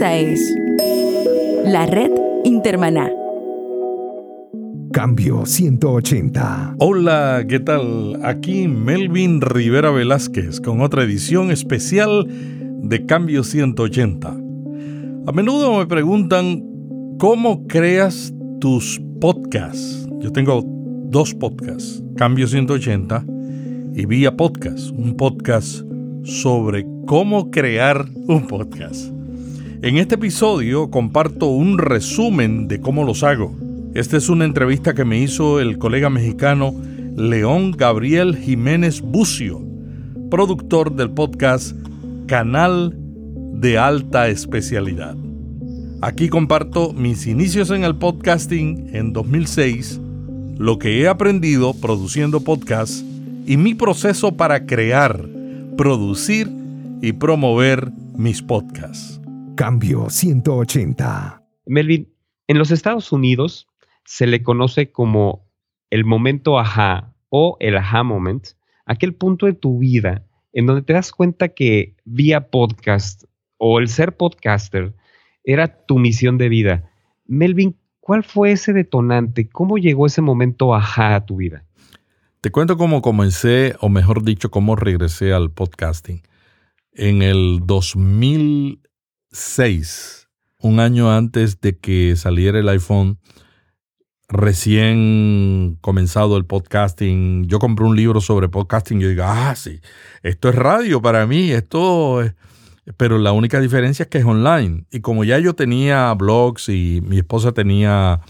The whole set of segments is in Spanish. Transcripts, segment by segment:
Esta es la red Intermaná. Cambio 180. Hola, ¿qué tal? Aquí Melvin Rivera Velázquez con otra edición especial de Cambio 180. A menudo me preguntan cómo creas tus podcasts. Yo tengo dos podcasts, Cambio 180 y Vía Podcast, un podcast sobre cómo crear un podcast. En este episodio comparto un resumen de cómo los hago. Esta es una entrevista que me hizo el colega mexicano León Gabriel Jiménez Bucio, productor del podcast Canal de Alta Especialidad. Aquí comparto mis inicios en el podcasting en 2006, lo que he aprendido produciendo podcasts y mi proceso para crear, producir y promover mis podcasts. Cambio 180. Melvin, en los Estados Unidos se le conoce como el momento ajá o el aha moment, aquel punto de tu vida en donde te das cuenta que vía podcast o el ser podcaster era tu misión de vida. Melvin, ¿cuál fue ese detonante? ¿Cómo llegó ese momento ajá a tu vida? Te cuento cómo comencé, o mejor dicho, cómo regresé al podcasting. En el 2000 6, un año antes de que saliera el iPhone, recién comenzado el podcasting, yo compré un libro sobre podcasting y yo digo, ah, sí, esto es radio para mí, esto es... Pero la única diferencia es que es online. Y como ya yo tenía blogs y mi esposa tenía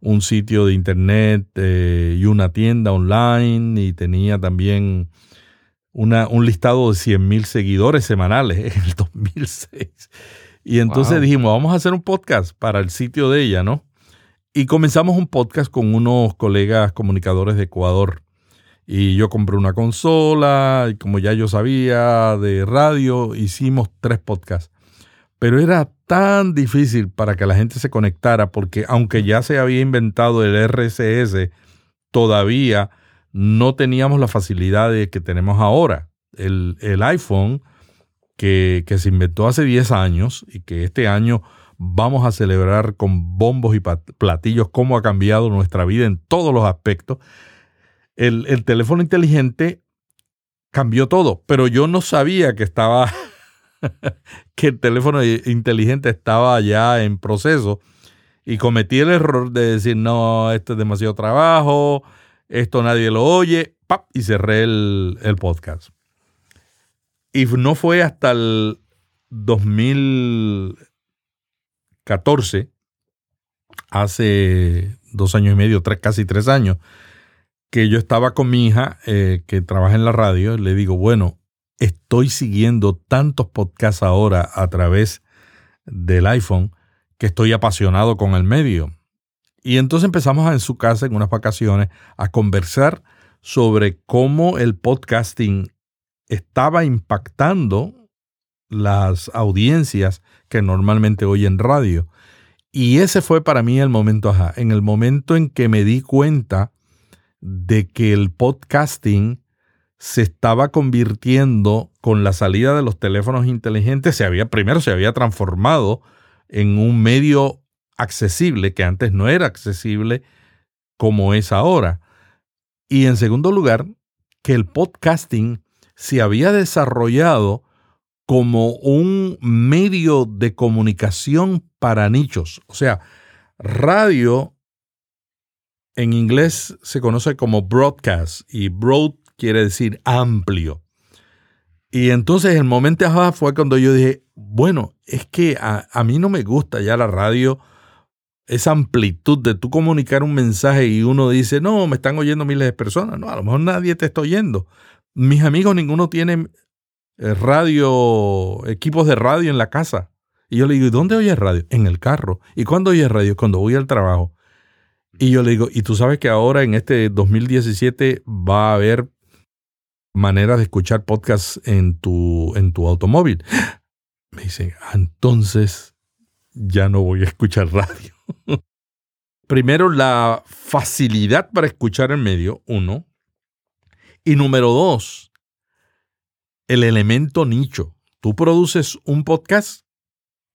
un sitio de internet eh, y una tienda online y tenía también una, un listado de 100 mil seguidores semanales en el 2006. Y entonces dijimos, vamos a hacer un podcast para el sitio de ella, ¿no? Y comenzamos un podcast con unos colegas comunicadores de Ecuador. Y yo compré una consola y como ya yo sabía de radio, hicimos tres podcasts. Pero era tan difícil para que la gente se conectara porque aunque ya se había inventado el RSS, todavía no teníamos la facilidad de que tenemos ahora. El, iPhone, que, se inventó hace 10 años y que este año vamos a celebrar con bombos y platillos cómo ha cambiado nuestra vida en todos los aspectos. El, el teléfono inteligente cambió todo, pero yo no sabía que estaba, que el teléfono inteligente estaba ya en proceso y cometí el error de decir, no, esto es demasiado trabajo, esto nadie lo oye, ¡pap! y cerré el, podcast. Y no fue hasta el 2014, hace dos años y medio, tres, casi tres años, que yo estaba con mi hija eh, que trabaja en la radio y le digo, bueno, estoy siguiendo tantos podcasts ahora a través del iPhone que estoy apasionado con el medio. Y entonces empezamos en su casa en unas vacaciones a conversar sobre cómo el podcasting estaba impactando las audiencias que normalmente oyen radio. Y ese fue para mí el momento ajá, en el momento en que me di cuenta de que el podcasting se estaba convirtiendo con la salida de los teléfonos inteligentes, se había primero se había transformado en un medio accesible, que antes no era accesible como es ahora. Y en segundo lugar, que el podcasting se había desarrollado como un medio de comunicación para nichos. O sea, radio en inglés se conoce como broadcast y broad quiere decir amplio. Y entonces el momento fue cuando yo dije, bueno, es que a, a mí no me gusta ya la radio esa amplitud de tú comunicar un mensaje y uno dice, no, me están oyendo miles de personas. No, a lo mejor nadie te está oyendo. Mis amigos, ninguno tiene eh, radio, equipos de radio en la casa. Y yo le digo, ¿y dónde oyes radio? En el carro. ¿Y cuándo oyes radio? Cuando voy al trabajo. Y yo le digo, ¿y tú sabes que ahora en este 2017 va a haber maneras de escuchar podcasts en tu, en tu automóvil? Me dicen, ah, entonces ya no voy a escuchar radio. Primero, la facilidad para escuchar en medio, uno. Y número dos, el elemento nicho. Tú produces un podcast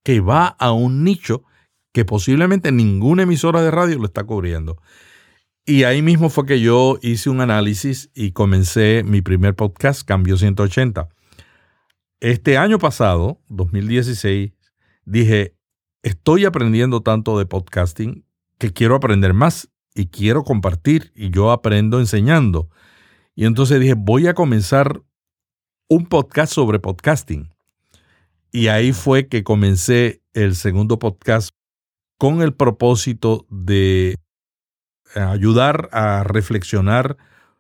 que va a un nicho que posiblemente ninguna emisora de radio lo está cubriendo. Y ahí mismo fue que yo hice un análisis y comencé mi primer podcast, Cambio 180. Este año pasado, 2016, dije, estoy aprendiendo tanto de podcasting que quiero aprender más y quiero compartir y yo aprendo enseñando. Y entonces dije, voy a comenzar un podcast sobre podcasting. Y ahí fue que comencé el segundo podcast con el propósito de ayudar a reflexionar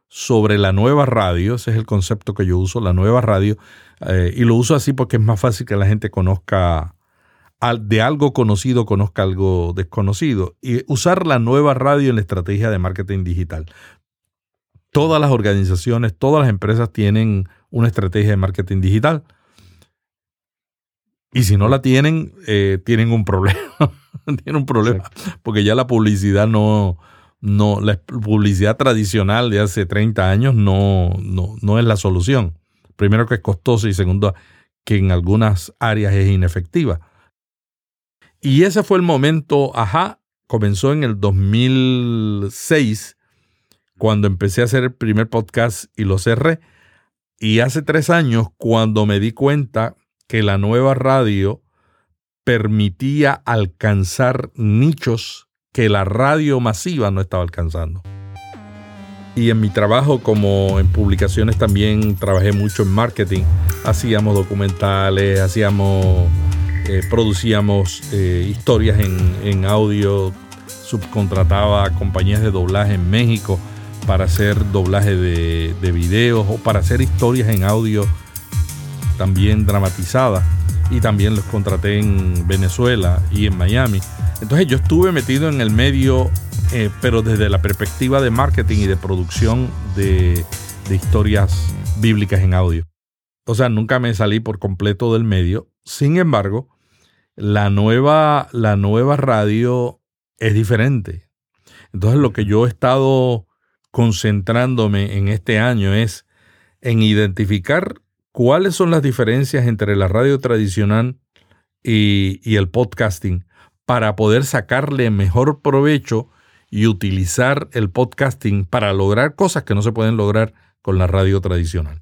sobre la nueva radio, ese es el concepto que yo uso, la nueva radio, eh, y lo uso así porque es más fácil que la gente conozca de algo conocido, conozca algo desconocido, y usar la nueva radio en la estrategia de marketing digital. Todas las organizaciones, todas las empresas tienen una estrategia de marketing digital. Y si no la tienen, eh, tienen un problema. tienen un problema. Porque ya la publicidad no, no, la publicidad tradicional de hace 30 años no, no, no es la solución. Primero que es costosa y segundo que en algunas áreas es inefectiva. Y ese fue el momento, ajá, comenzó en el 2006, cuando empecé a hacer el primer podcast y lo cerré. Y hace tres años, cuando me di cuenta que la nueva radio permitía alcanzar nichos que la radio masiva no estaba alcanzando. Y en mi trabajo como en publicaciones también trabajé mucho en marketing. Hacíamos documentales, hacíamos, eh, producíamos eh, historias en, audio, subcontrataba compañías de doblaje en México para hacer doblaje de, de videos o para hacer historias en audio también dramatizadas. Y también los contraté en Venezuela y en Miami. Entonces yo estuve metido en el medio, eh, pero desde la perspectiva de marketing y de producción de, historias bíblicas en audio. O sea, nunca me salí por completo del medio. Sin embargo, la nueva, la nueva radio es diferente. Entonces lo que yo he estado concentrándome en este año es en identificar cuáles son las diferencias entre la radio tradicional y, y el podcasting para poder sacarle mejor provecho y utilizar el podcasting para lograr cosas que no se pueden lograr con la radio tradicional.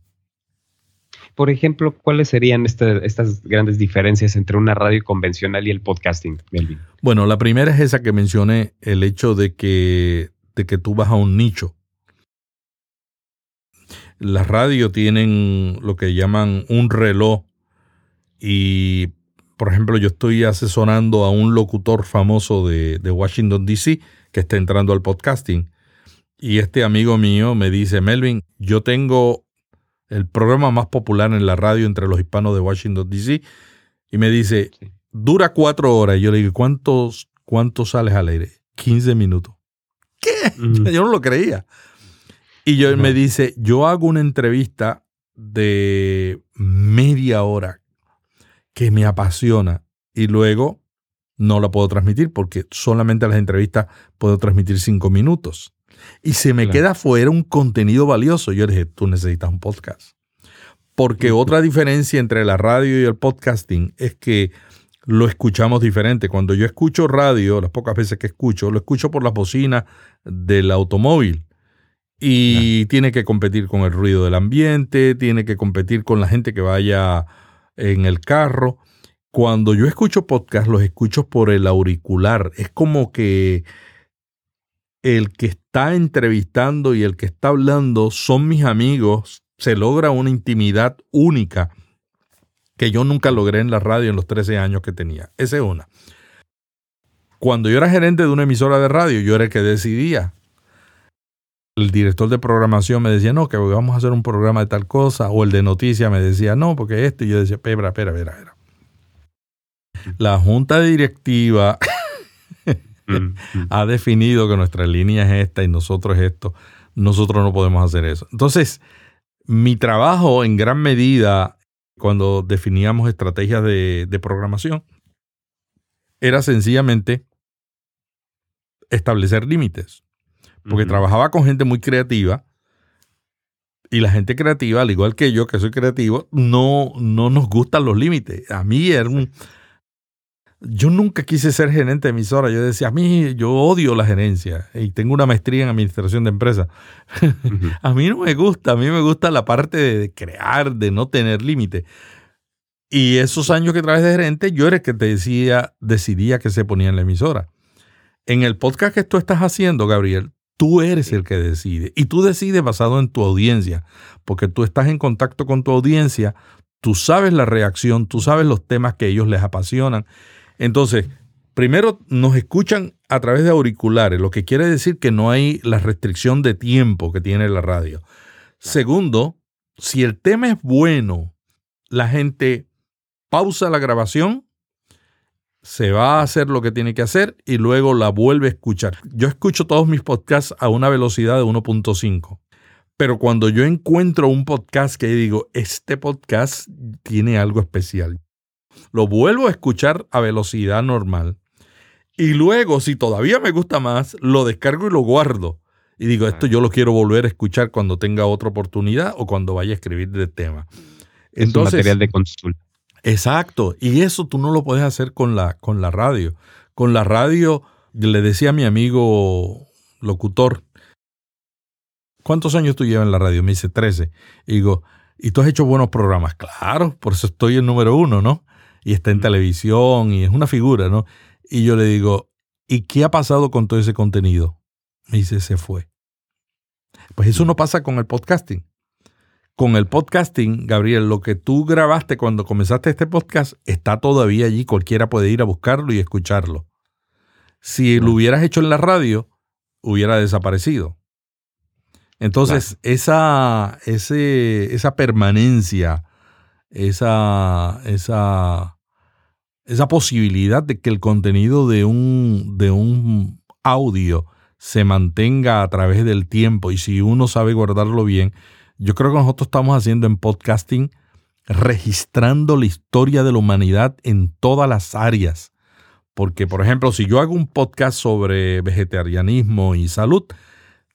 Por ejemplo, ¿cuáles serían este, estas grandes diferencias entre una radio convencional y el podcasting, Melvin? Bueno, la primera es esa que mencioné, el hecho de que, de que tú vas a un nicho. Las radios tienen lo que llaman un reloj y por ejemplo, yo estoy asesorando a un locutor famoso de, Washington, D.C., que está entrando al podcasting. Y este amigo mío me dice, Melvin, yo tengo el programa más popular en la radio entre los hispanos de Washington, D.C. Y me dice, dura cuatro horas. Y yo le digo, ¿cuántos, cuántos sales al aire? 15 minutos. ¿Qué? Yo no lo creía. Y yo, me dice, yo hago una entrevista de media hora que me apasiona y luego no la puedo transmitir porque solamente las entrevistas puedo transmitir cinco minutos. Y se me queda fuera un contenido valioso. Yo dije, tú necesitas un podcast. Porque otra diferencia entre la radio y el podcasting es que lo escuchamos diferente. Cuando yo escucho radio, las pocas veces que escucho, lo escucho por las bocinas del automóvil. Y tiene que competir con el ruido del ambiente, tiene que competir con la gente que vaya en el carro. Cuando yo escucho podcast, los escucho por el auricular. Es como que el que está entrevistando y el que está hablando son mis amigos. Se logra una intimidad única que yo nunca logré en la radio en los 13 años que tenía. Esa es una. Cuando yo era gerente de una emisora de radio, yo era el que decidía el director de programación me decía, no, que vamos a hacer un programa de tal cosa, o el de noticias me decía, no, porque esto, y yo decía, espera, espera, espera, espera. La junta directiva mm, mm. ha definido que nuestra línea es esta y nosotros esto. Nosotros no podemos hacer eso. Entonces, mi trabajo en gran medida, cuando definíamos estrategias de, de programación, era sencillamente establecer límites porque trabajaba con gente muy creativa y la gente creativa, al igual que yo, que soy creativo, no, no nos gustan los límites. A mí era un... yo nunca quise ser gerente de emisora. Yo decía, a mí, yo odio la gerencia y tengo una maestría en administración de empresas. a mí no me gusta, a mí me gusta la parte de crear, de no tener límite. Y esos años que trabajas de gerente, yo era el que te decía, decidía que se ponía en la emisora. En el podcast que tú estás haciendo, Gabriel, tú eres el que decide. Y tú decides basado en tu audiencia, porque tú estás en contacto con tu audiencia, tú sabes la reacción, tú sabes los temas que ellos les apasionan. Entonces, primero nos escuchan a través de auriculares, lo que quiere decir que no hay la restricción de tiempo que tiene la radio. Segundo, si el tema es bueno, la gente pausa la grabación, se va a hacer lo que tiene que hacer y luego la vuelve a escuchar. Yo escucho todos mis podcasts a una velocidad de 1.5. Pero cuando yo encuentro un podcast que digo, este podcast tiene algo especial, lo vuelvo a escuchar a velocidad normal. Y luego, si todavía me gusta más, lo descargo y lo guardo. Y digo, esto yo lo quiero volver a escuchar cuando tenga otra oportunidad o cuando vaya a escribir de tema. Entonces, material de consulta. Exacto. Y eso tú no lo puedes hacer con la, con la radio. Con la radio, le decía a mi amigo locutor, ¿cuántos años tú llevas en la radio? Me dice 13. Y digo, ¿y tú has hecho buenos programas? Claro, por eso estoy en número uno, ¿no? y está en televisión y es una figura, ¿no? Y yo le digo, ¿y qué ha pasado con todo ese contenido? Me dice, se fue. Pues eso no pasa con el podcasting. Con el podcasting, Gabriel, lo que tú grabaste cuando comenzaste este podcast está todavía allí. Cualquiera puede ir a buscarlo y escucharlo. Si lo hubieras hecho en la radio, hubiera desaparecido. Entonces, esa, ese, esa permanencia esa, esa, esa posibilidad de que el contenido de un, de un audio se mantenga a través del tiempo y si uno sabe guardarlo bien, yo creo que nosotros estamos haciendo en podcasting registrando la historia de la humanidad en todas las áreas. Porque, por ejemplo, si yo hago un podcast sobre vegetarianismo y salud,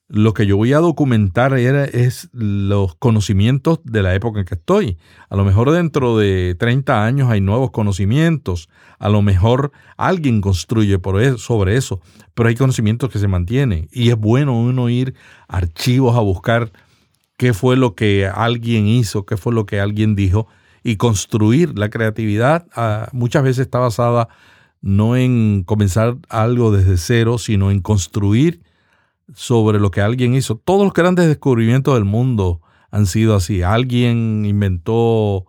lo que yo voy a documentar era, es los conocimientos de la época en que estoy. A lo mejor dentro de 30 años hay nuevos conocimientos, a lo mejor alguien construye eso, sobre eso, pero hay conocimientos que se mantienen y es bueno uno ir a archivos a buscar qué fue lo que alguien hizo, qué fue lo que alguien dijo y construir la creatividad ah, muchas veces está basada no en comenzar algo desde cero, sino en construir sobre lo que alguien hizo. Todos los grandes descubrimientos del mundo han sido así. Alguien inventó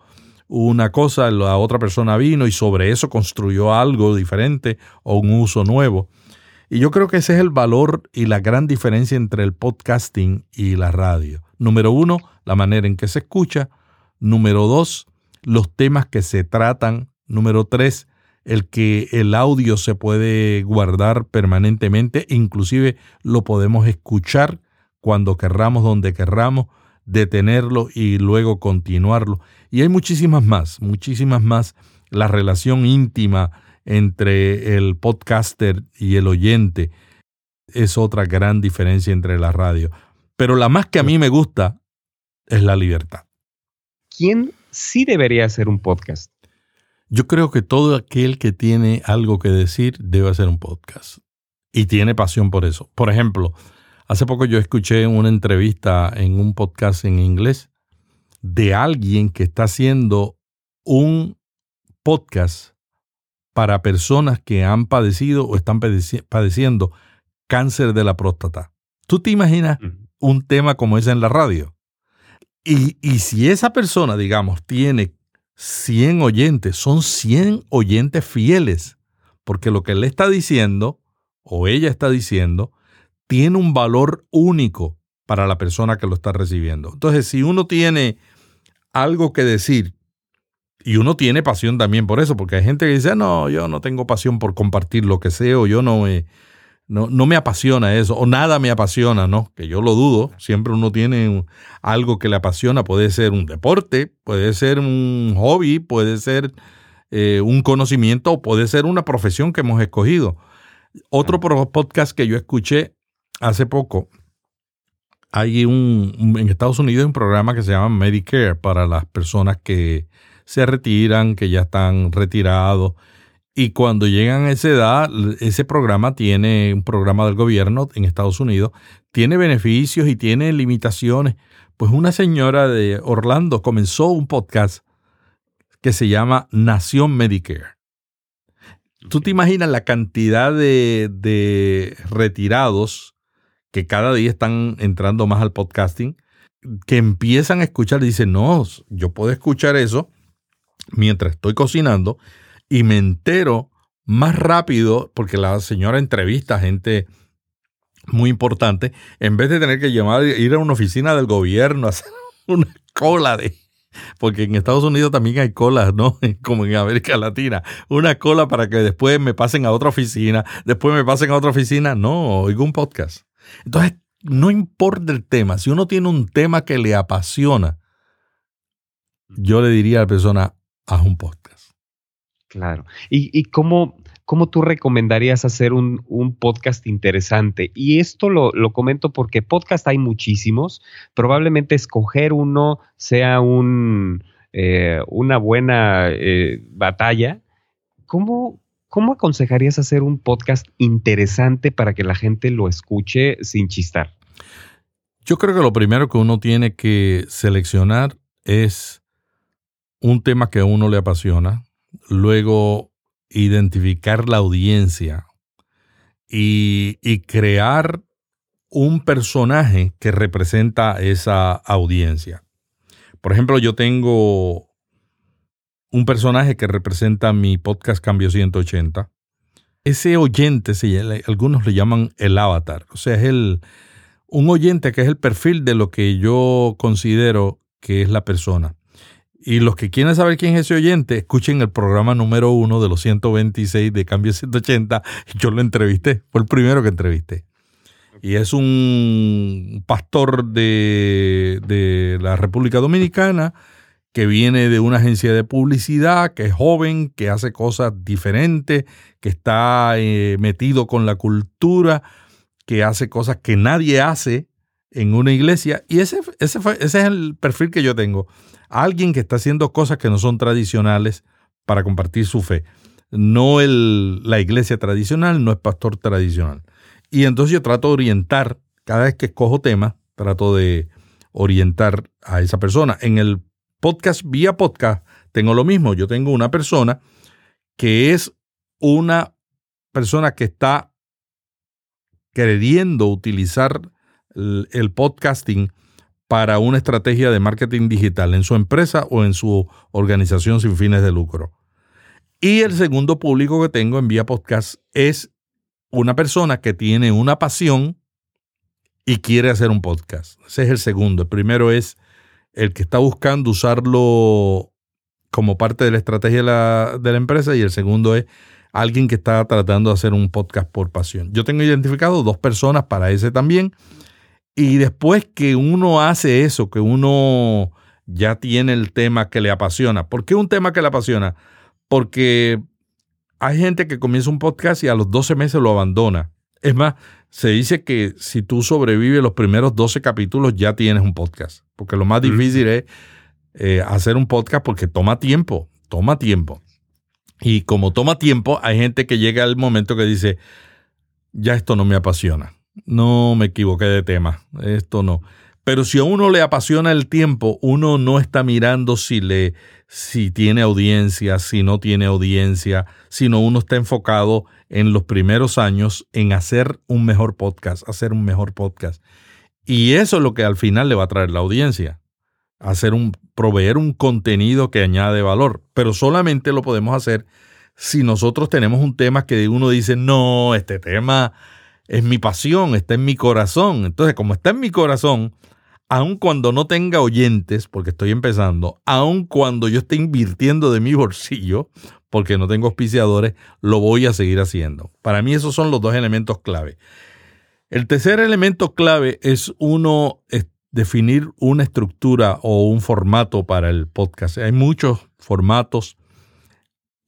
una cosa, la otra persona vino y sobre eso construyó algo diferente o un uso nuevo. Y yo creo que ese es el valor y la gran diferencia entre el podcasting y la radio. Número uno, la manera en que se escucha. Número dos, los temas que se tratan. Número tres, el que el audio se puede guardar permanentemente, inclusive lo podemos escuchar cuando querramos, donde querramos, detenerlo y luego continuarlo. Y hay muchísimas más, muchísimas más. La relación íntima entre el podcaster y el oyente es otra gran diferencia entre la radio. Pero la más que a mí me gusta es la libertad. ¿Quién sí debería hacer un podcast? Yo creo que todo aquel que tiene algo que decir debe hacer un podcast y tiene pasión por eso. Por ejemplo, hace poco yo escuché una entrevista en un podcast en inglés de alguien que está haciendo un podcast para personas que han padecido o están padeciendo cáncer de la próstata. ¿Tú te imaginas un tema como ese en la radio? Y, y si esa persona, digamos, tiene 100 oyentes, son 100 oyentes fieles, porque lo que él está diciendo, o ella está diciendo, tiene un valor único para la persona que lo está recibiendo. Entonces, si uno tiene algo que decir, y uno tiene pasión también por eso, porque hay gente que dice, no, yo no tengo pasión por compartir lo que sé, o yo no me, no, no, me apasiona eso, o nada me apasiona, ¿no? Que yo lo dudo. Siempre uno tiene algo que le apasiona. Puede ser un deporte, puede ser un hobby, puede ser eh, un conocimiento, o puede ser una profesión que hemos escogido. Otro podcast que yo escuché hace poco, hay un, en Estados Unidos un programa que se llama Medicare para las personas que se retiran, que ya están retirados Y cuando llegan a esa edad, ese programa tiene un programa del gobierno en Estados Unidos, tiene beneficios y tiene limitaciones. Pues una señora de Orlando comenzó un podcast que se llama Nación Medicare. ¿Tú te imaginas la cantidad de, de retirados que cada día están entrando más al podcasting? Que empiezan a escuchar y dicen, no, yo puedo escuchar eso mientras estoy cocinando y me entero más rápido porque la señora entrevista a gente muy importante en vez de tener que llamar, ir a una oficina del gobierno hacer una cola de... Porque en Estados Unidos también hay colas, ¿no? Como en América Latina. Una cola para que después me pasen a otra oficina, después me pasen a otra oficina. No, oigo un podcast. Entonces, no importa el tema. Si uno tiene un tema que le apasiona, yo le diría a la persona, haz un podcast. Claro. ¿Y, cómo, cómo, tú recomendarías hacer un, podcast interesante? Y esto lo, comento porque podcast hay muchísimos. Probablemente escoger uno sea un, eh, una buena eh, batalla. ¿Cómo, ¿Cómo aconsejarías hacer un podcast interesante para que la gente lo escuche sin chistar? Yo creo que lo primero que uno tiene que seleccionar es un tema que a uno le apasiona, luego identificar la audiencia y, crear un personaje que representa esa audiencia. Por ejemplo, yo tengo un personaje que representa mi podcast Cambio 180. Ese oyente, algunos le llaman el avatar, o sea, es el, un oyente que es el perfil de lo que yo considero que es la persona. Y los que quieren saber quién es ese oyente, escuchen el programa número uno de los 126 de Cambio 180. Yo lo entrevisté, fue el primero que entrevisté. Y es un pastor de, de la República Dominicana que viene de una agencia de publicidad, que es joven, que hace cosas diferentes, que está eh, metido con la cultura, que hace cosas que nadie hace en una iglesia. Y ese, ese, ese es el perfil que yo tengo alguien que está haciendo cosas que no son tradicionales para compartir su fe. No el, la iglesia tradicional, no es pastor tradicional. Y entonces yo trato de orientar, cada vez que escojo temas, trato de orientar a esa persona. En el podcast, vía podcast, tengo lo mismo. Yo tengo una persona que es una persona que está queriendo utilizar el podcasting para una estrategia de marketing digital en su empresa o en su organización sin fines de lucro. Y el segundo público que tengo en Vía Podcast es una persona que tiene una pasión y quiere hacer un podcast. Ese es el segundo. El primero es el que está buscando usarlo como parte de la estrategia de la, de la empresa y el segundo es alguien que está tratando de hacer un podcast por pasión. Yo tengo identificado dos personas para ese también y después que uno hace eso, que uno ya tiene el tema que le apasiona. ¿Por qué un tema que le apasiona? Porque hay gente que comienza un podcast y a los 12 meses lo abandona. Es más, se dice que si tú sobrevives los primeros 12 capítulos ya tienes un podcast. Porque lo más difícil es eh, hacer un podcast porque toma tiempo, toma tiempo. Y como toma tiempo, hay gente que llega al momento que dice, ya esto no me apasiona no me equivoqué de tema, esto no. Pero si a uno le apasiona el tiempo, uno no está mirando si le si tiene audiencia, si no tiene audiencia, sino uno está enfocado en los primeros años en hacer un mejor podcast, hacer un mejor podcast. Y eso es lo que al final le va a traer la audiencia. Hacer un proveer un contenido que añade valor, pero solamente lo podemos hacer si nosotros tenemos un tema que uno dice, "No, este tema es mi pasión, está en mi corazón. Entonces, como está en mi corazón, aun cuando no tenga oyentes, porque estoy empezando, aun cuando yo esté invirtiendo de mi bolsillo, porque no tengo auspiciadores, lo voy a seguir haciendo. Para mí esos son los dos elementos clave. El tercer elemento clave es uno definir una estructura o un formato para el podcast. Hay muchos formatos.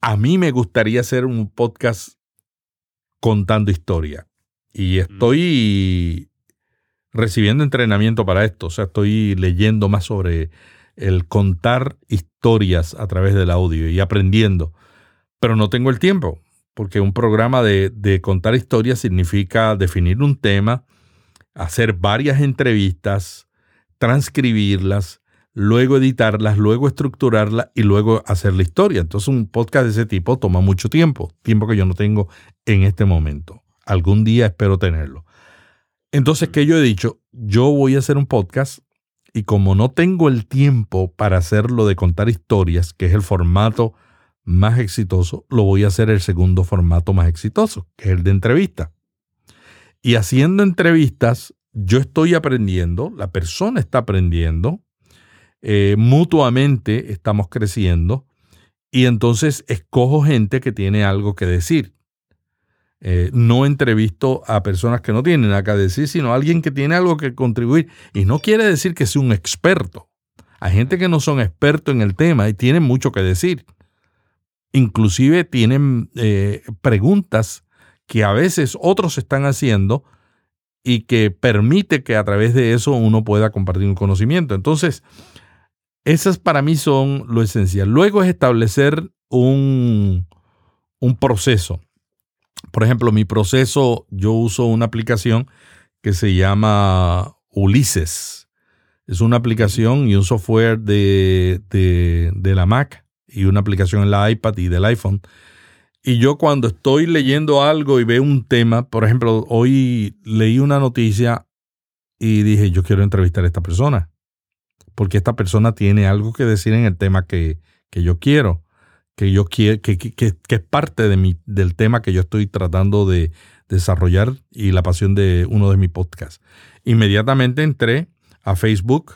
A mí me gustaría hacer un podcast contando historia. Y estoy recibiendo entrenamiento para esto, o sea, estoy leyendo más sobre el contar historias a través del audio y aprendiendo, pero no tengo el tiempo. porque un programa de, de contar historias significa definir un tema, hacer varias entrevistas, transcribirlas, luego editarlas, luego estructurarlas y luego hacer la historia. Entonces un podcast de ese tipo toma mucho tiempo, tiempo que yo no tengo en este momento. Algún día espero tenerlo. Entonces, ¿qué yo he dicho? Yo voy a hacer un podcast y como no tengo el tiempo para hacerlo de contar historias, que es el formato más exitoso, lo voy a hacer el segundo formato más exitoso, que es el de entrevista. Y haciendo entrevistas, yo estoy aprendiendo, la persona está aprendiendo, eh, mutuamente estamos creciendo y entonces escojo gente que tiene algo que decir. Eh, no entrevisto a personas que no tienen nada que decir, sino a alguien que tiene algo que contribuir. Y no quiere decir que sea un experto. Hay gente que no son expertos en el tema y tienen mucho que decir. Inclusive tienen eh, preguntas que a veces otros están haciendo y que permite que a través de eso uno pueda compartir un conocimiento. Entonces, esas para mí son lo esencial. Luego es establecer un, un proceso. Por ejemplo, mi proceso, yo uso una aplicación que se llama Ulises. Es una aplicación y un software de, de, la Mac y una aplicación en la iPad y del iPhone. Y yo cuando estoy leyendo algo y veo un tema, por ejemplo, hoy leí una noticia y dije, yo quiero entrevistar a esta persona porque esta persona tiene algo que decir en el tema que, yo quiero, que yo quiero, que, es parte de mi, del tema que yo estoy tratando de desarrollar y la pasión de uno de mis podcasts. Inmediatamente entré a Facebook,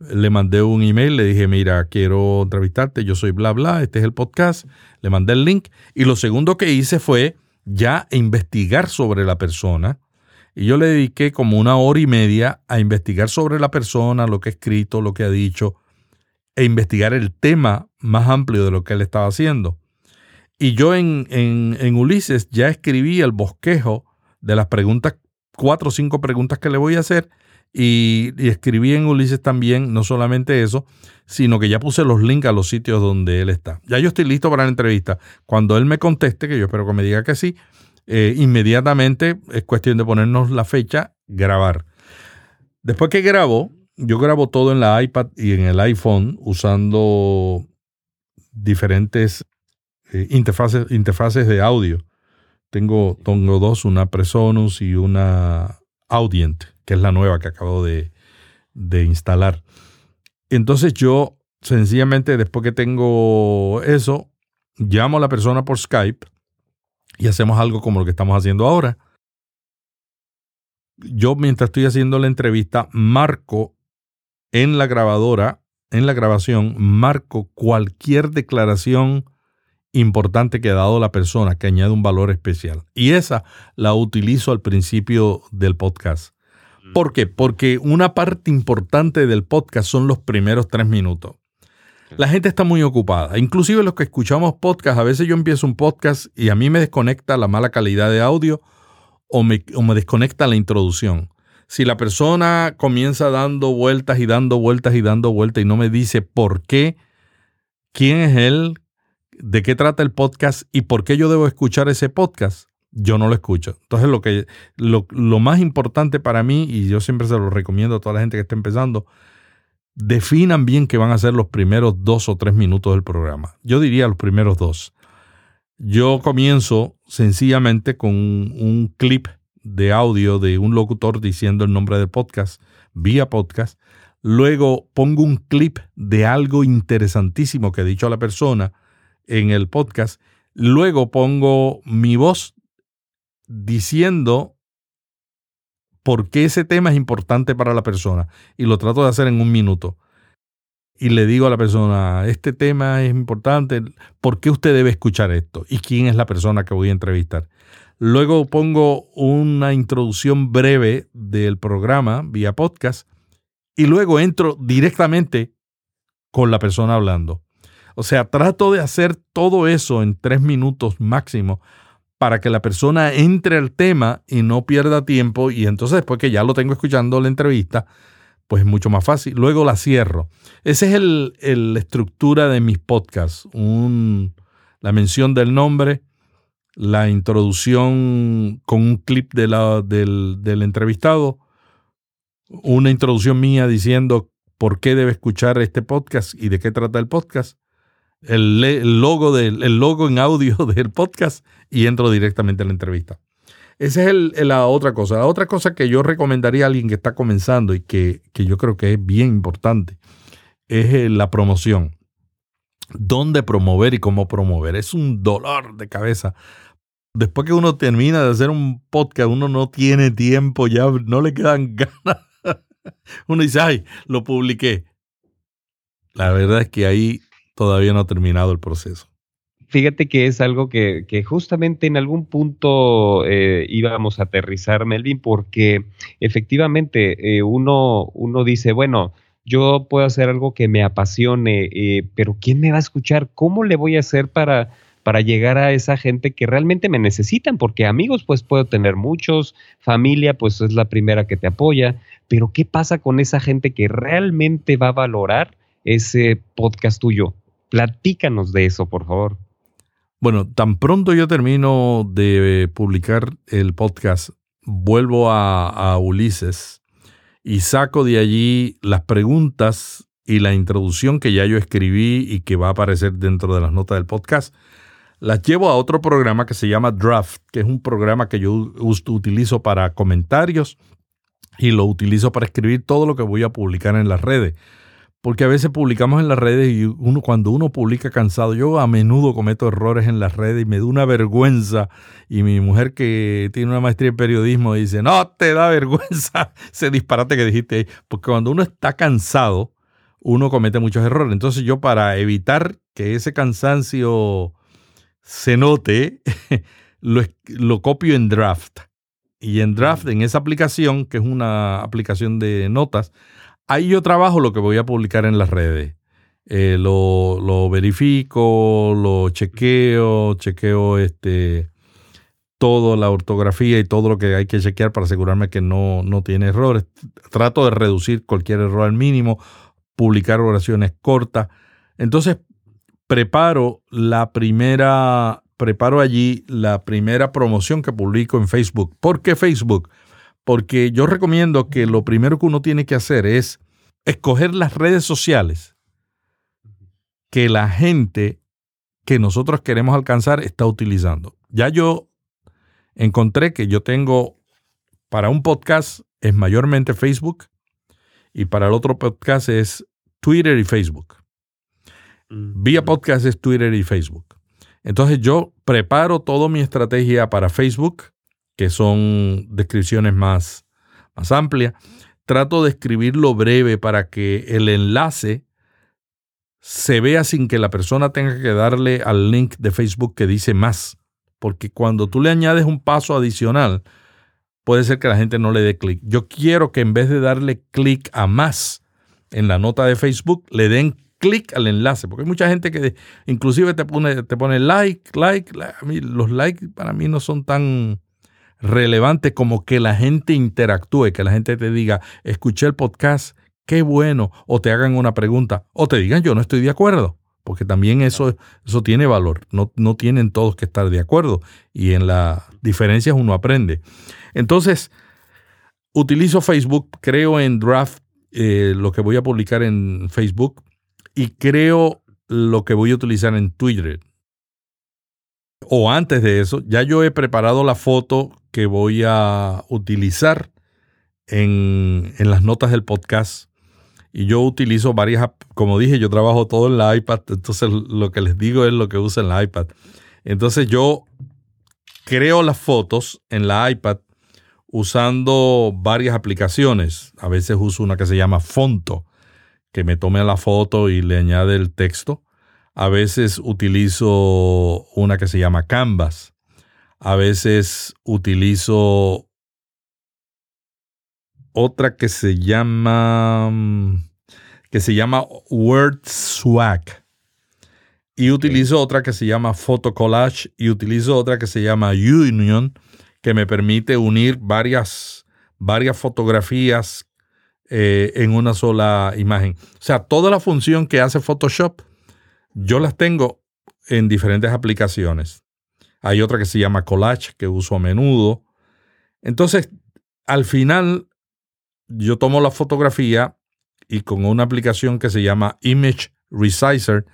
le mandé un email, le dije, mira, quiero entrevistarte, yo soy bla, bla, este es el podcast, le mandé el link y lo segundo que hice fue ya investigar sobre la persona y yo le dediqué como una hora y media a investigar sobre la persona, lo que ha escrito, lo que ha dicho, e investigar el tema más amplio de lo que él estaba haciendo. Y yo en, en, Ulises ya escribí el bosquejo de las preguntas, cuatro o cinco preguntas que le voy a hacer, y, escribí en Ulises también, no solamente eso, sino que ya puse los links a los sitios donde él está. Ya yo estoy listo para la entrevista. Cuando él me conteste, que yo espero que me diga que sí, eh, inmediatamente es cuestión de ponernos la fecha, grabar. Después que grabo, yo grabo todo en la iPad y en el iPhone usando diferentes eh, interfaces, interfaces de audio. Tengo, tengo dos, una Presonus y una Audient, que es la nueva que acabo de, de instalar. Entonces yo sencillamente después que tengo eso, llamo a la persona por Skype y hacemos algo como lo que estamos haciendo ahora. Yo mientras estoy haciendo la entrevista, marco en la grabadora, en la grabación, marco cualquier declaración importante que ha dado la persona que añade un valor especial. Y esa la utilizo al principio del podcast. Mm. ¿Por qué? Porque una parte importante del podcast son los primeros tres minutos. La gente está muy ocupada. Inclusive los que escuchamos podcast, a veces yo empiezo un podcast y a mí me desconecta la mala calidad de audio o me, desconecta la introducción. Si la persona comienza dando vueltas y dando vueltas y dando vueltas y no me dice por qué, quién es él, de qué trata el podcast y por qué yo debo escuchar ese podcast, yo no lo escucho. Entonces lo que lo, lo más importante para mí, y yo siempre se lo recomiendo a toda la gente que está empezando, definan bien qué van a ser los primeros dos o tres minutos del programa. Yo diría los primeros dos. Yo comienzo sencillamente con un clip de audio de un locutor diciendo el nombre del podcast vía podcast. Luego pongo un clip de algo interesantísimo que ha dicho la persona en el podcast. Luego pongo mi voz diciendo por qué ese tema es importante para la persona y lo trato de hacer en un minuto. Y le digo a la persona, este tema es importante, ¿por qué usted debe escuchar esto? ¿Y quién es la persona que voy a entrevistar? Luego pongo una introducción breve del programa vía podcast y luego entro directamente con la persona hablando. O sea, trato de hacer todo eso en tres minutos máximo para que la persona entre al tema y no pierda tiempo y entonces después que ya lo tengo escuchando la entrevista, pues es mucho más fácil. Luego la cierro. Esa es la estructura de mis podcasts. la mención del nombre, la introducción con un clip de la, del, entrevistado, una introducción mía diciendo por qué debe escuchar este podcast y de qué trata el podcast, el, logo, el logo en audio del podcast y entro directamente a la entrevista. Esa es el, la otra cosa. La otra cosa que yo recomendaría a alguien que está comenzando y que, que yo creo que es bien importante es eh, la promoción. ¿Dónde promover y cómo promover? Es un dolor de cabeza. Después que uno termina de hacer un podcast, uno no tiene tiempo, ya no le quedan ganas. Uno dice, ay, lo publiqué. La verdad es que ahí todavía no ha terminado el proceso. Fíjate que es algo que, justamente en algún punto eh, íbamos a aterrizar, Melvin, porque efectivamente eh, uno, uno dice, bueno, yo puedo hacer algo que me apasione, eh, pero ¿quién me va a escuchar? ¿Cómo le voy a hacer para, para llegar a esa gente que realmente me necesitan? Porque amigos, pues puedo tener muchos, familia, pues es la primera que te apoya, pero ¿qué pasa con esa gente que realmente va a valorar ese podcast tuyo? Platícanos de eso, por favor. Bueno, tan pronto yo termino de publicar el podcast, vuelvo a, Ulises y saco de allí las preguntas y la introducción que ya yo escribí y que va a aparecer dentro de las notas del podcast. Las llevo a otro programa que se llama Draft, que es un programa que yo utilizo para comentarios y lo utilizo para escribir todo lo que voy a publicar en las redes. Porque a veces publicamos en las redes y uno cuando uno publica cansado, yo a menudo cometo errores en las redes y me da una vergüenza. Y mi mujer que tiene una maestría en periodismo dice, no te da vergüenza ese disparate que dijiste ahí, porque cuando uno está cansado, uno comete muchos errores. Entonces yo para evitar que ese cansancio se note, lo, lo copio en draft. Y en draft, en esa aplicación, que es una aplicación de notas, ahí yo trabajo lo que voy a publicar en las redes. Eh, lo, verifico, lo chequeo, chequeo este, toda la ortografía y todo lo que hay que chequear para asegurarme que no, no tiene errores. Trato de reducir cualquier error al mínimo, publicar oraciones cortas. Entonces, preparo la primera, preparo allí la primera promoción que publico en Facebook. ¿Por qué Facebook? porque yo recomiendo que lo primero que uno tiene que hacer es escoger las redes sociales que la gente que nosotros queremos alcanzar está utilizando. Ya yo encontré que yo tengo para un podcast es mayormente Facebook y para el otro podcast es Twitter y Facebook. Vía podcast es Twitter y Facebook. Entonces yo preparo toda mi estrategia para Facebook que son descripciones más, más amplias. Trato de escribirlo breve para que el enlace se vea sin que la persona tenga que darle al link de Facebook que dice más. Porque cuando tú le añades un paso adicional, puede ser que la gente no le dé clic. Yo quiero que en vez de darle clic a más en la nota de Facebook, le den clic al enlace. Porque hay mucha gente que inclusive te pone, te pone like, like. los likes para mí no son tan relevante como que la gente interactúe, que la gente te diga, escuché el podcast, qué bueno, o te hagan una pregunta, o te digan, yo no estoy de acuerdo, porque también eso, eso tiene valor, no, no tienen todos que estar de acuerdo, y en las diferencias uno aprende. Entonces, utilizo Facebook, creo en Draft, eh, lo que voy a publicar en Facebook, y creo lo que voy a utilizar en Twitter o antes de eso, ya yo he preparado la foto que voy a utilizar en, las notas del podcast. Y yo utilizo varias, como dije, yo trabajo todo en la iPad, entonces lo que les digo es lo que uso en la iPad. Entonces yo creo las fotos en la iPad usando varias aplicaciones. A veces uso una que se llama Fonto, que me tome la foto y le añade el texto. A veces utilizo una que se llama Canvas. A veces utilizo otra que se llama que se llama WordSwag. Y utilizo otra que se llama Photo Collage y utilizo otra que se llama Union que me permite unir varias, varias fotografías eh, en una sola imagen. O sea, toda la función que hace Photoshop yo las tengo en diferentes aplicaciones. Hay otra que se llama Collage, que uso a menudo. Entonces, al final, yo tomo la fotografía y con una aplicación que se llama Image Resizer,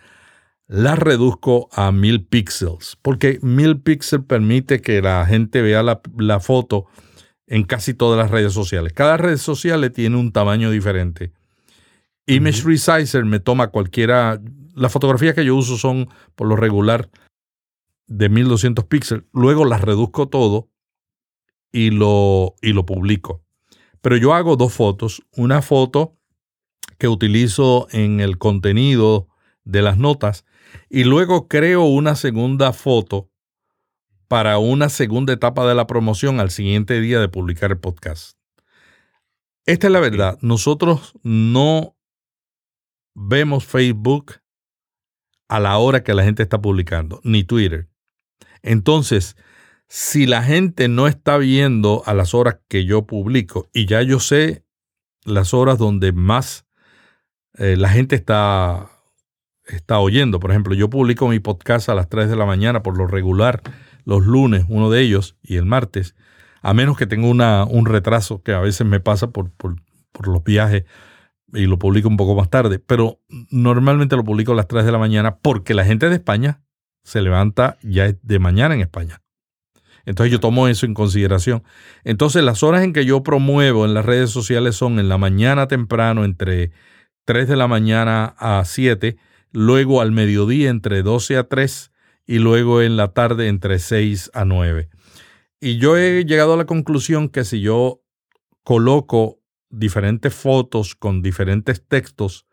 la reduzco a mil píxeles, porque mil píxeles permite que la gente vea la, foto en casi todas las redes sociales. Cada red social tiene un tamaño diferente. Image Resizer me toma cualquiera. Las fotografías que yo uso son, por lo regular, de 1200 píxeles. Luego las reduzco todo y lo, y lo publico. Pero yo hago dos fotos. Una foto que utilizo en el contenido de las notas y luego creo una segunda foto para una segunda etapa de la promoción al siguiente día de publicar el podcast. Esta es la verdad. Nosotros no vemos Facebook a la hora que la gente está publicando, ni Twitter. Entonces, si la gente no está viendo a las horas que yo publico, y ya yo sé las horas donde más eh, la gente está, está oyendo, por ejemplo, yo publico mi podcast a las 3 de la mañana por lo regular, los lunes, uno de ellos, y el martes, a menos que tenga una, un retraso que a veces me pasa por, por, por los viajes y lo publico un poco más tarde, pero normalmente lo publico a las 3 de la mañana porque la gente de España se levanta ya de mañana en España. Entonces yo tomo eso en consideración. Entonces las horas en que yo promuevo en las redes sociales son en la mañana temprano entre 3 de la mañana a 7, luego al mediodía entre 12 a 3 y luego en la tarde entre 6 a 9. Y yo he llegado a la conclusión que si yo coloco diferentes fotos con diferentes textos,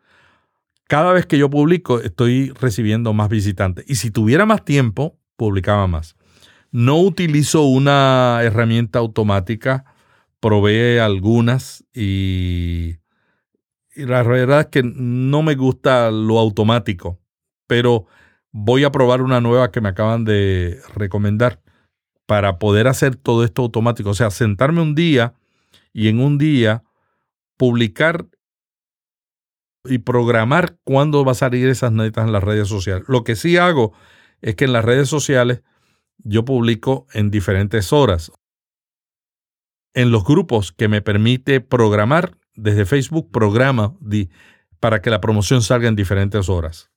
cada vez que yo publico estoy recibiendo más visitantes. Y si tuviera más tiempo, publicaba más. No utilizo una herramienta automática, probé algunas y, y la verdad es que no me gusta lo automático, pero voy a probar una nueva que me acaban de recomendar para poder hacer todo esto automático. O sea, sentarme un día y en un día publicar y programar cuándo va a salir esas netas en las redes sociales. Lo que sí hago es que en las redes sociales yo publico en diferentes horas. En los grupos que me permite programar, desde Facebook programa para que la promoción salga en diferentes horas.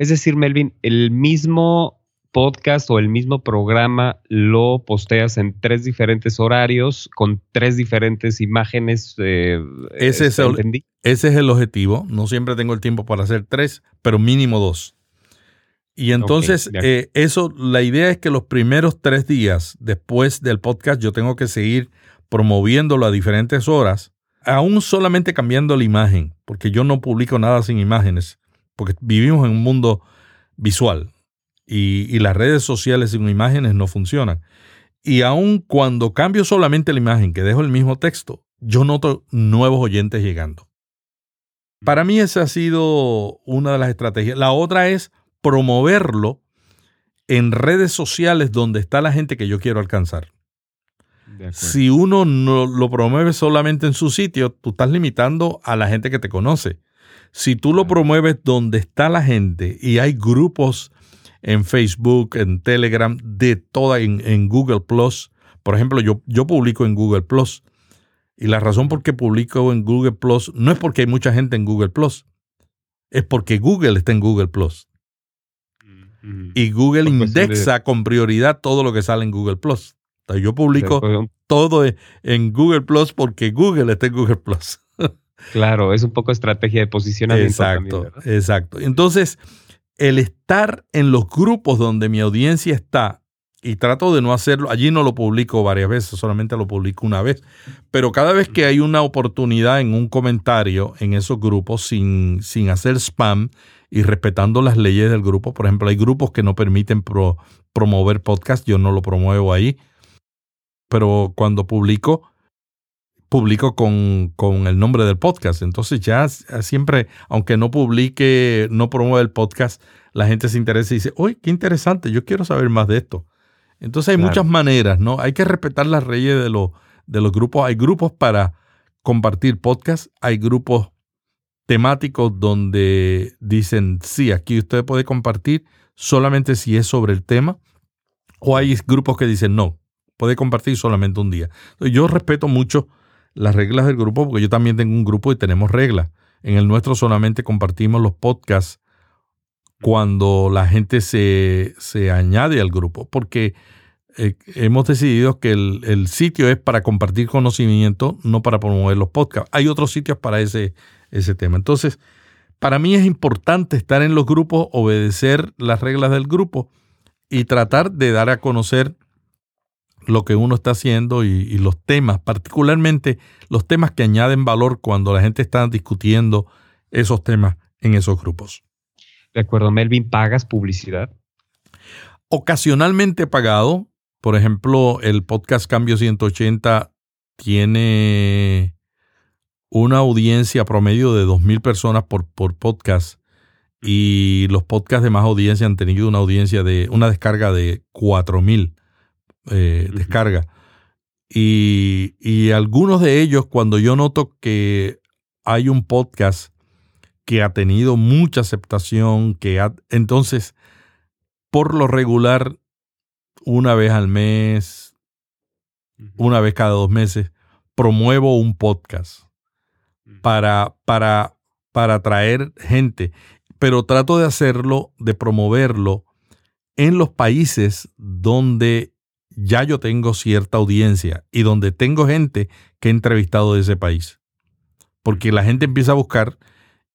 Es decir, Melvin, el mismo podcast o el mismo programa lo posteas en tres diferentes horarios con tres diferentes imágenes. Eh, ese, es el, ese, es el, objetivo. No siempre tengo el tiempo para hacer tres, pero mínimo dos. Y entonces, eh, eso, la idea es que los primeros tres días después del podcast yo tengo que seguir promoviéndolo a diferentes horas, aún solamente cambiando la imagen, porque yo no publico nada sin imágenes, porque vivimos en un mundo visual y, las redes sociales sin imágenes no funcionan. Y aun cuando cambio solamente la imagen, que dejo el mismo texto, yo noto nuevos oyentes llegando. Para mí esa ha sido una de las estrategias. La otra es promoverlo en redes sociales donde está la gente que yo quiero alcanzar. Si uno no lo promueve solamente en su sitio, tú estás limitando a la gente que te conoce. Si tú lo promueves donde está la gente y hay grupos en Facebook, en Telegram, de toda, en, Google Plus. Por ejemplo, yo, yo publico en Google Plus. Y la razón por qué publico en Google Plus no es porque hay mucha gente en Google Plus, es porque Google está en Google Plus. Y Google indexa con prioridad todo lo que sale en Google Plus. yo publico todo en Google Plus porque Google está en Google Plus. Claro, es un poco estrategia de posicionamiento. Exacto, exacto. Entonces, el estar en los grupos donde mi audiencia está, y trato de no hacerlo, allí no lo publico varias veces, solamente lo publico una vez, pero cada vez que hay una oportunidad en un comentario en esos grupos sin, sin hacer spam y respetando las leyes del grupo, por ejemplo, hay grupos que no permiten promover podcast, yo no lo promuevo ahí, pero cuando publico, publico con, con, el nombre del podcast. Entonces ya siempre, aunque no publique, no promueva el podcast, la gente se interesa y dice, uy, qué interesante, yo quiero saber más de esto. Entonces hay muchas maneras, ¿no? Hay que respetar las leyes de, de los grupos. Hay grupos para compartir podcast, hay grupos temáticos donde dicen, sí, aquí usted puede compartir solamente si es sobre el tema. O hay grupos que dicen, no, puede compartir solamente un día. Yo respeto mucho las reglas del grupo porque yo también tengo un grupo y tenemos reglas. En el nuestro solamente compartimos los podcasts cuando la gente se, añade al grupo, porque eh, hemos decidido que el, el, sitio es para compartir conocimiento, no para promover los podcasts. Hay otros sitios para ese, ese tema. Entonces, para mí es importante estar en los grupos, obedecer las reglas del grupo y tratar de dar a conocer lo que uno está haciendo y, los temas, particularmente los temas que añaden valor cuando la gente está discutiendo esos temas en esos grupos. De acuerdo, Melvin, ¿pagas publicidad? Ocasionalmente pagado. Por ejemplo, el podcast Cambio 180 tiene una audiencia promedio de 2.000 personas por, por podcast y los podcasts de más audiencia han tenido una audiencia de una descarga de 4.000 eh, descargas. Y, y, algunos de ellos, cuando yo noto que hay un podcast que ha tenido mucha aceptación, que entonces, por lo regular, una vez al mes, una vez cada dos meses, promuevo un podcast para, para, para atraer gente, pero trato de hacerlo, de promoverlo en los países donde ya yo tengo cierta audiencia y donde tengo gente que he entrevistado de ese país. Porque la gente empieza a buscar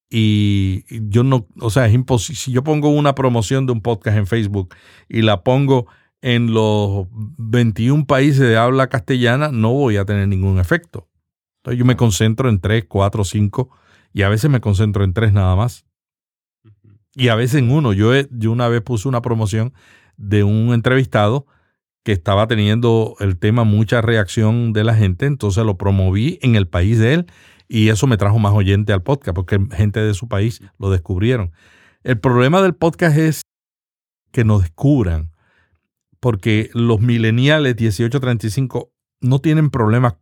y yo no, o sea, es imposible. Si yo pongo una promoción de un podcast en Facebook y la pongo en los 21 países de habla castellana, no voy a tener ningún efecto. Entonces yo me concentro en tres, cuatro, cinco y a veces me concentro en tres nada más. Y a veces en uno. Yo, yo una vez puse una promoción de un entrevistado que estaba teniendo el tema mucha reacción de la gente, entonces lo promoví en el país de él y eso me trajo más oyente al podcast porque gente de su país lo descubrieron. El problema del podcast es que nos descubran porque los millennials 18-35 no tienen problemas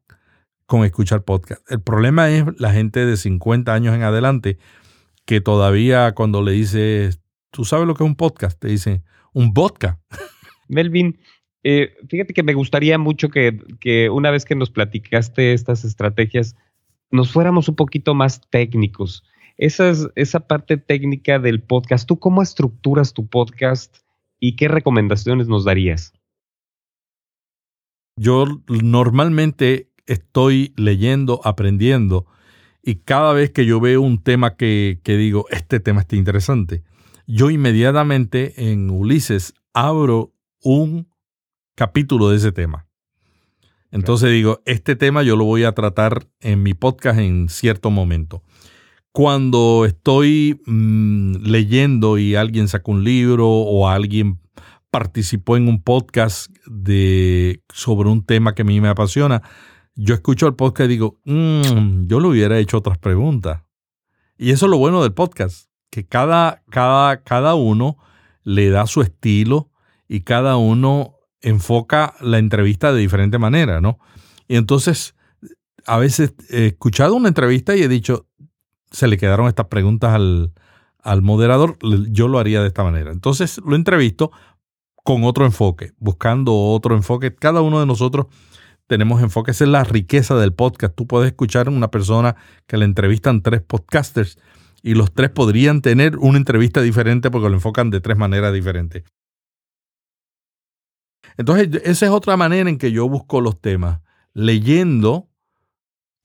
con escuchar podcast. El problema es la gente de 50 años en adelante que todavía cuando le dices, ¿tú sabes lo que es un podcast? Te dicen, un vodka. Melvin, eh, fíjate que me gustaría mucho que, una vez que nos platicaste estas estrategias, nos fuéramos un poquito más técnicos. Esa, es, esa parte técnica del podcast, ¿tú cómo estructuras tu podcast y qué recomendaciones nos darías? Yo normalmente estoy leyendo, aprendiendo, y cada vez que yo veo un tema que, que digo, este tema está interesante, yo inmediatamente en Ulises abro un capítulo de ese tema. Entonces digo, este tema yo lo voy a tratar en mi podcast en cierto momento. Cuando estoy mm, leyendo y alguien saca un libro o alguien participó en un podcast de, sobre un tema que a mí me apasiona, yo escucho el podcast y digo, mm, yo le hubiera hecho otras preguntas. Y eso es lo bueno del podcast, que cada, cada, cada uno le da su estilo y cada uno enfoca la entrevista de diferente manera, ¿no? Y entonces, a veces he escuchado una entrevista y he dicho, se le quedaron estas preguntas al, al moderador, yo lo haría de esta manera. Entonces lo entrevisto con otro enfoque, buscando otro enfoque. Cada uno de nosotros tenemos enfoque. Esa es la riqueza del podcast. Tú puedes escuchar a una persona que le entrevistan tres podcasters y los tres podrían tener una entrevista diferente porque lo enfocan de tres maneras diferentes. Entonces, esa es otra manera en que yo busco los temas, leyendo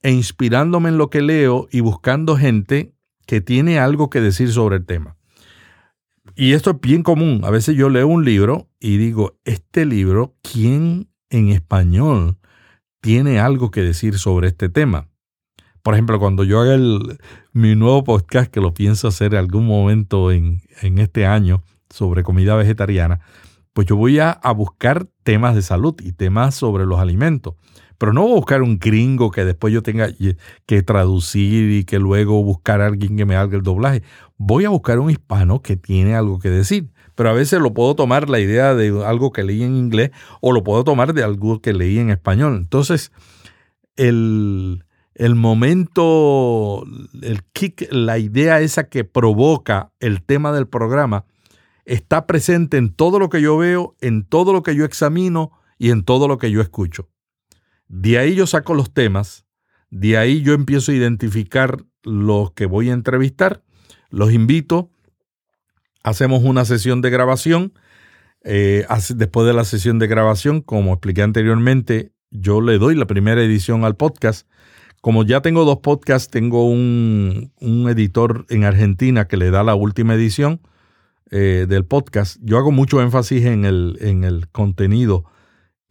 e inspirándome en lo que leo y buscando gente que tiene algo que decir sobre el tema. Y esto es bien común. A veces yo leo un libro y digo, este libro, ¿quién en español tiene algo que decir sobre este tema? Por ejemplo, cuando yo haga mi nuevo podcast, que lo pienso hacer en algún momento en, en este año sobre comida vegetariana, pues yo voy a, buscar temas de salud y temas sobre los alimentos. Pero no voy a buscar un gringo que después yo tenga que traducir y que luego buscar a alguien que me haga el doblaje. Voy a buscar un hispano que tiene algo que decir. Pero a veces lo puedo tomar la idea de algo que leí en inglés o lo puedo tomar de algo que leí en español. Entonces, el, el momento, el kick, la idea esa que provoca el tema del programa, está presente en todo lo que yo veo, en todo lo que yo examino y en todo lo que yo escucho. De ahí yo saco los temas, de ahí yo empiezo a identificar los que voy a entrevistar, los invito, hacemos una sesión de grabación. Eh, después de la sesión de grabación, como expliqué anteriormente, yo le doy la primera edición al podcast. Como ya tengo dos podcasts, tengo un, editor en Argentina que le da la última edición eh, del podcast. Yo hago mucho énfasis en el, en el contenido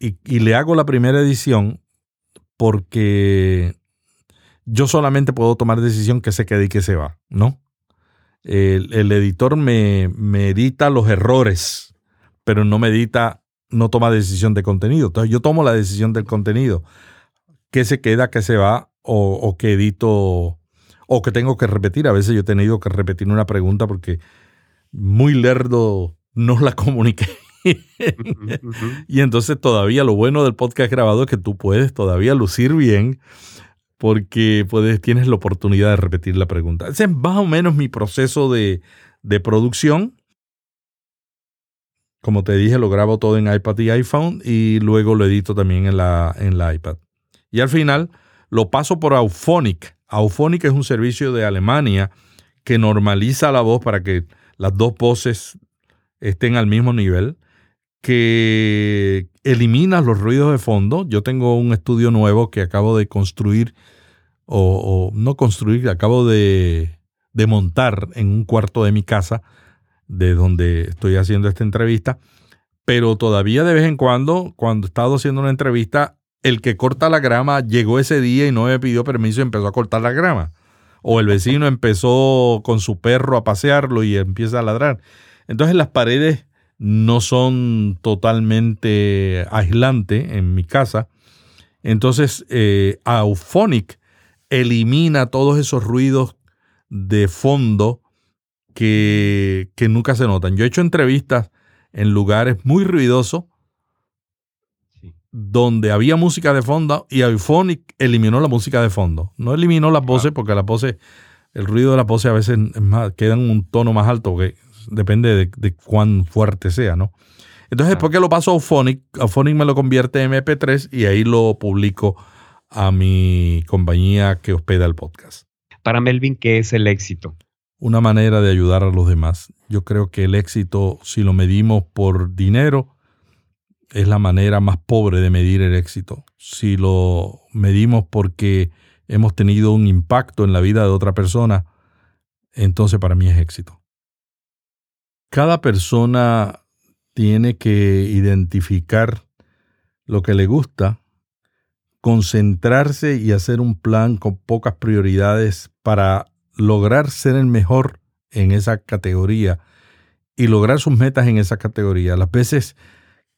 y, le hago la primera edición porque yo solamente puedo tomar decisión que se quede y que se va, ¿no? El, editor me, me edita los errores, pero no me edita no toma decisión de contenido. Entonces yo tomo la decisión del contenido. ¿Qué se queda, qué se va o, o que edito o que tengo que repetir? A veces yo he tenido que repetir una pregunta porque muy lerdo no la comuniqué. y entonces todavía lo bueno del podcast grabado es que tú puedes todavía lucir bien porque puedes, tienes la oportunidad de repetir la pregunta. Ese es más o menos mi proceso de, de producción. Como te dije, lo grabo todo en iPad y iPhone y luego lo edito también en la, en la iPad. Y al final lo paso por Auphonic. Auphonic es un servicio de Alemania que normaliza la voz para que las dos voces estén al mismo nivel, que elimina los ruidos de fondo. Yo tengo un estudio nuevo que acabo de construir, o, no construir, acabo de, de montar en un cuarto de mi casa de donde estoy haciendo esta entrevista, pero todavía de vez en cuando, cuando he estado haciendo una entrevista, el que corta la grama llegó ese día y no me pidió permiso y empezó a cortar la grama. O el vecino empezó con su perro a pasearlo y empieza a ladrar. Entonces las paredes no son totalmente aislantes en mi casa. Entonces eh, Auphonic elimina todos esos ruidos de fondo que, nunca se notan. Yo he hecho entrevistas en lugares muy ruidosos donde había música de fondo y iPhonic eliminó la música de fondo. No eliminó las voces porque las voces, el ruido de las voces a veces queda en un tono más alto, que depende de, cuán fuerte sea, ¿no? Entonces, después que lo paso a Auphonic, Auphonic me lo convierte en MP3 y ahí lo publico a mi compañía que hospeda el podcast. Para Melvin, ¿qué es el éxito? una manera de ayudar a los demás. Yo creo que el éxito, si lo medimos por dinero, es la manera más pobre de medir el éxito. Si lo medimos porque hemos tenido un impacto en la vida de otra persona, entonces para mí es éxito. Cada persona tiene que identificar lo que le gusta, concentrarse y hacer un plan con pocas prioridades para lograr ser el mejor en esa categoría y lograr sus metas en esa categoría. Las veces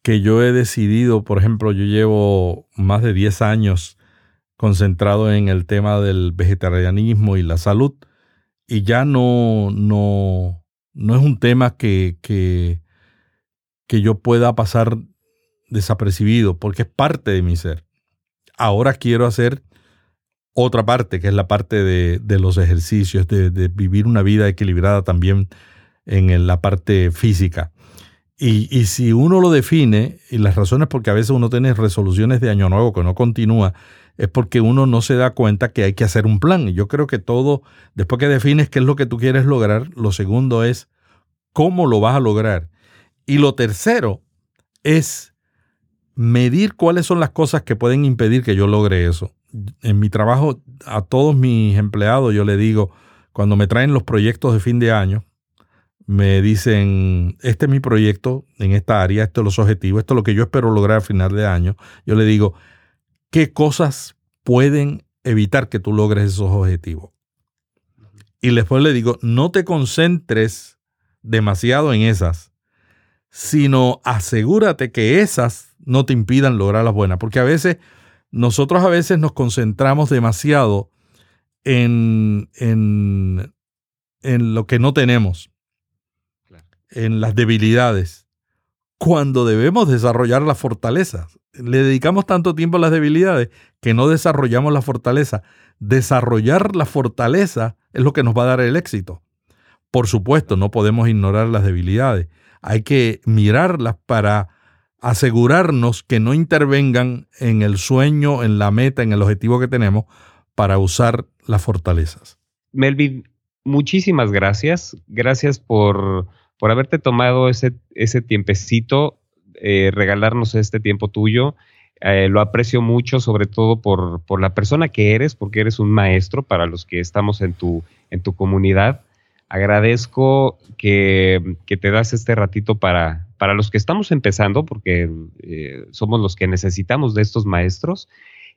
que yo he decidido, por ejemplo, yo llevo más de 10 años concentrado en el tema del vegetarianismo y la salud y ya no, no, no es un tema que, que, que yo pueda pasar desapercibido porque es parte de mi ser. Ahora quiero hacer otra parte, que es la parte de, los ejercicios, de, vivir una vida equilibrada también en la parte física. Y, si uno lo define, y las razones porque a veces uno tiene resoluciones de año nuevo que no continúa, es porque uno no se da cuenta que hay que hacer un plan. Y yo creo que todo, después que defines qué es lo que tú quieres lograr, lo segundo es cómo lo vas a lograr. Y lo tercero es medir cuáles son las cosas que pueden impedir que yo logre eso en mi trabajo, a todos mis empleados, yo le digo, cuando me traen los proyectos de fin de año, me dicen, este es mi proyecto en esta área, estos son los objetivos, esto es lo que yo espero lograr a final de año. Yo le digo, ¿qué cosas pueden evitar que tú logres esos objetivos? Y después le digo, no te concentres demasiado en esas, sino asegúrate que esas no te impidan lograr las buenas, porque a veces nosotros a veces nos concentramos demasiado en, en, lo que no tenemos, en las debilidades, cuando debemos desarrollar las fortalezas. Le dedicamos tanto tiempo a las debilidades que no desarrollamos la fortaleza. Desarrollar la fortaleza es lo que nos va a dar el éxito. Por supuesto, no podemos ignorar las debilidades. hay que mirarlas para asegurarnos que no intervengan en el sueño, en la meta, en el objetivo que tenemos para usar las fortalezas. Melvin, muchísimas gracias. Gracias por, por haberte tomado ese, ese tiempecito, eh, regalarnos este tiempo tuyo. Eh, lo aprecio mucho, sobre todo por, por, la persona que eres, porque eres un maestro para los que estamos en tu, en tu comunidad. Agradezco que, que te das este ratito para, para los que estamos empezando, porque eh, somos los que necesitamos de estos maestros.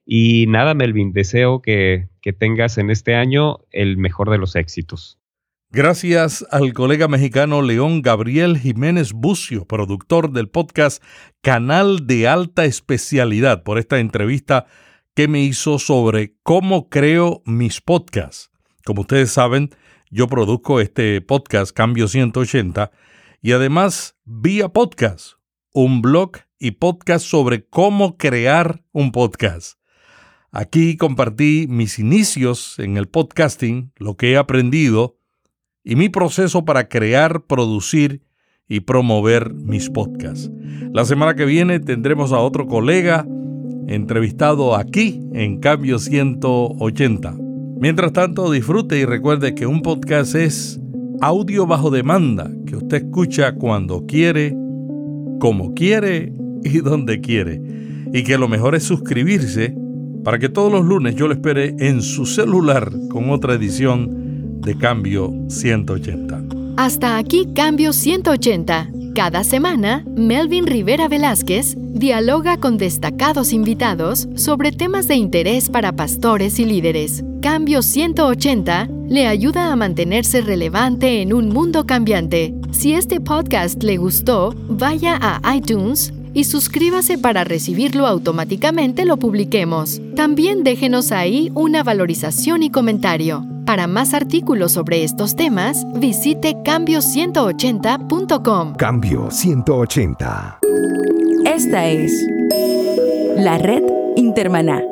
Y nada, Melvin, deseo que, que tengas en este año el mejor de los éxitos. Gracias al colega mexicano León Gabriel Jiménez Bucio, productor del podcast Canal de Alta Especialidad, por esta entrevista que me hizo sobre cómo creo mis podcasts. Como ustedes saben, yo produzco este podcast Cambio 180 y además vía podcast, un blog y podcast sobre cómo crear un podcast. Aquí compartí mis inicios en el podcasting, lo que he aprendido y mi proceso para crear, producir y promover mis podcasts. La semana que viene tendremos a otro colega entrevistado aquí en Cambio 180. Mientras tanto, disfrute y recuerde que un podcast es audio bajo demanda que usted escucha cuando quiere, como quiere y donde quiere. Y que lo mejor es suscribirse para que todos los lunes yo lo espere en su celular con otra edición de Cambio 180. Hasta aquí Cambio 180. Cada semana, Melvin Rivera Velázquez dialoga con destacados invitados sobre temas de interés para pastores y líderes. Cambio 180 le ayuda a mantenerse relevante en un mundo cambiante. Si este podcast le gustó, vaya a iTunes y suscríbase para recibirlo automáticamente lo publiquemos. También déjenos ahí una valorización y comentario. Para más artículos sobre estos temas, visite cambio180.com. Cambio 180. Esta es la red Intermaná.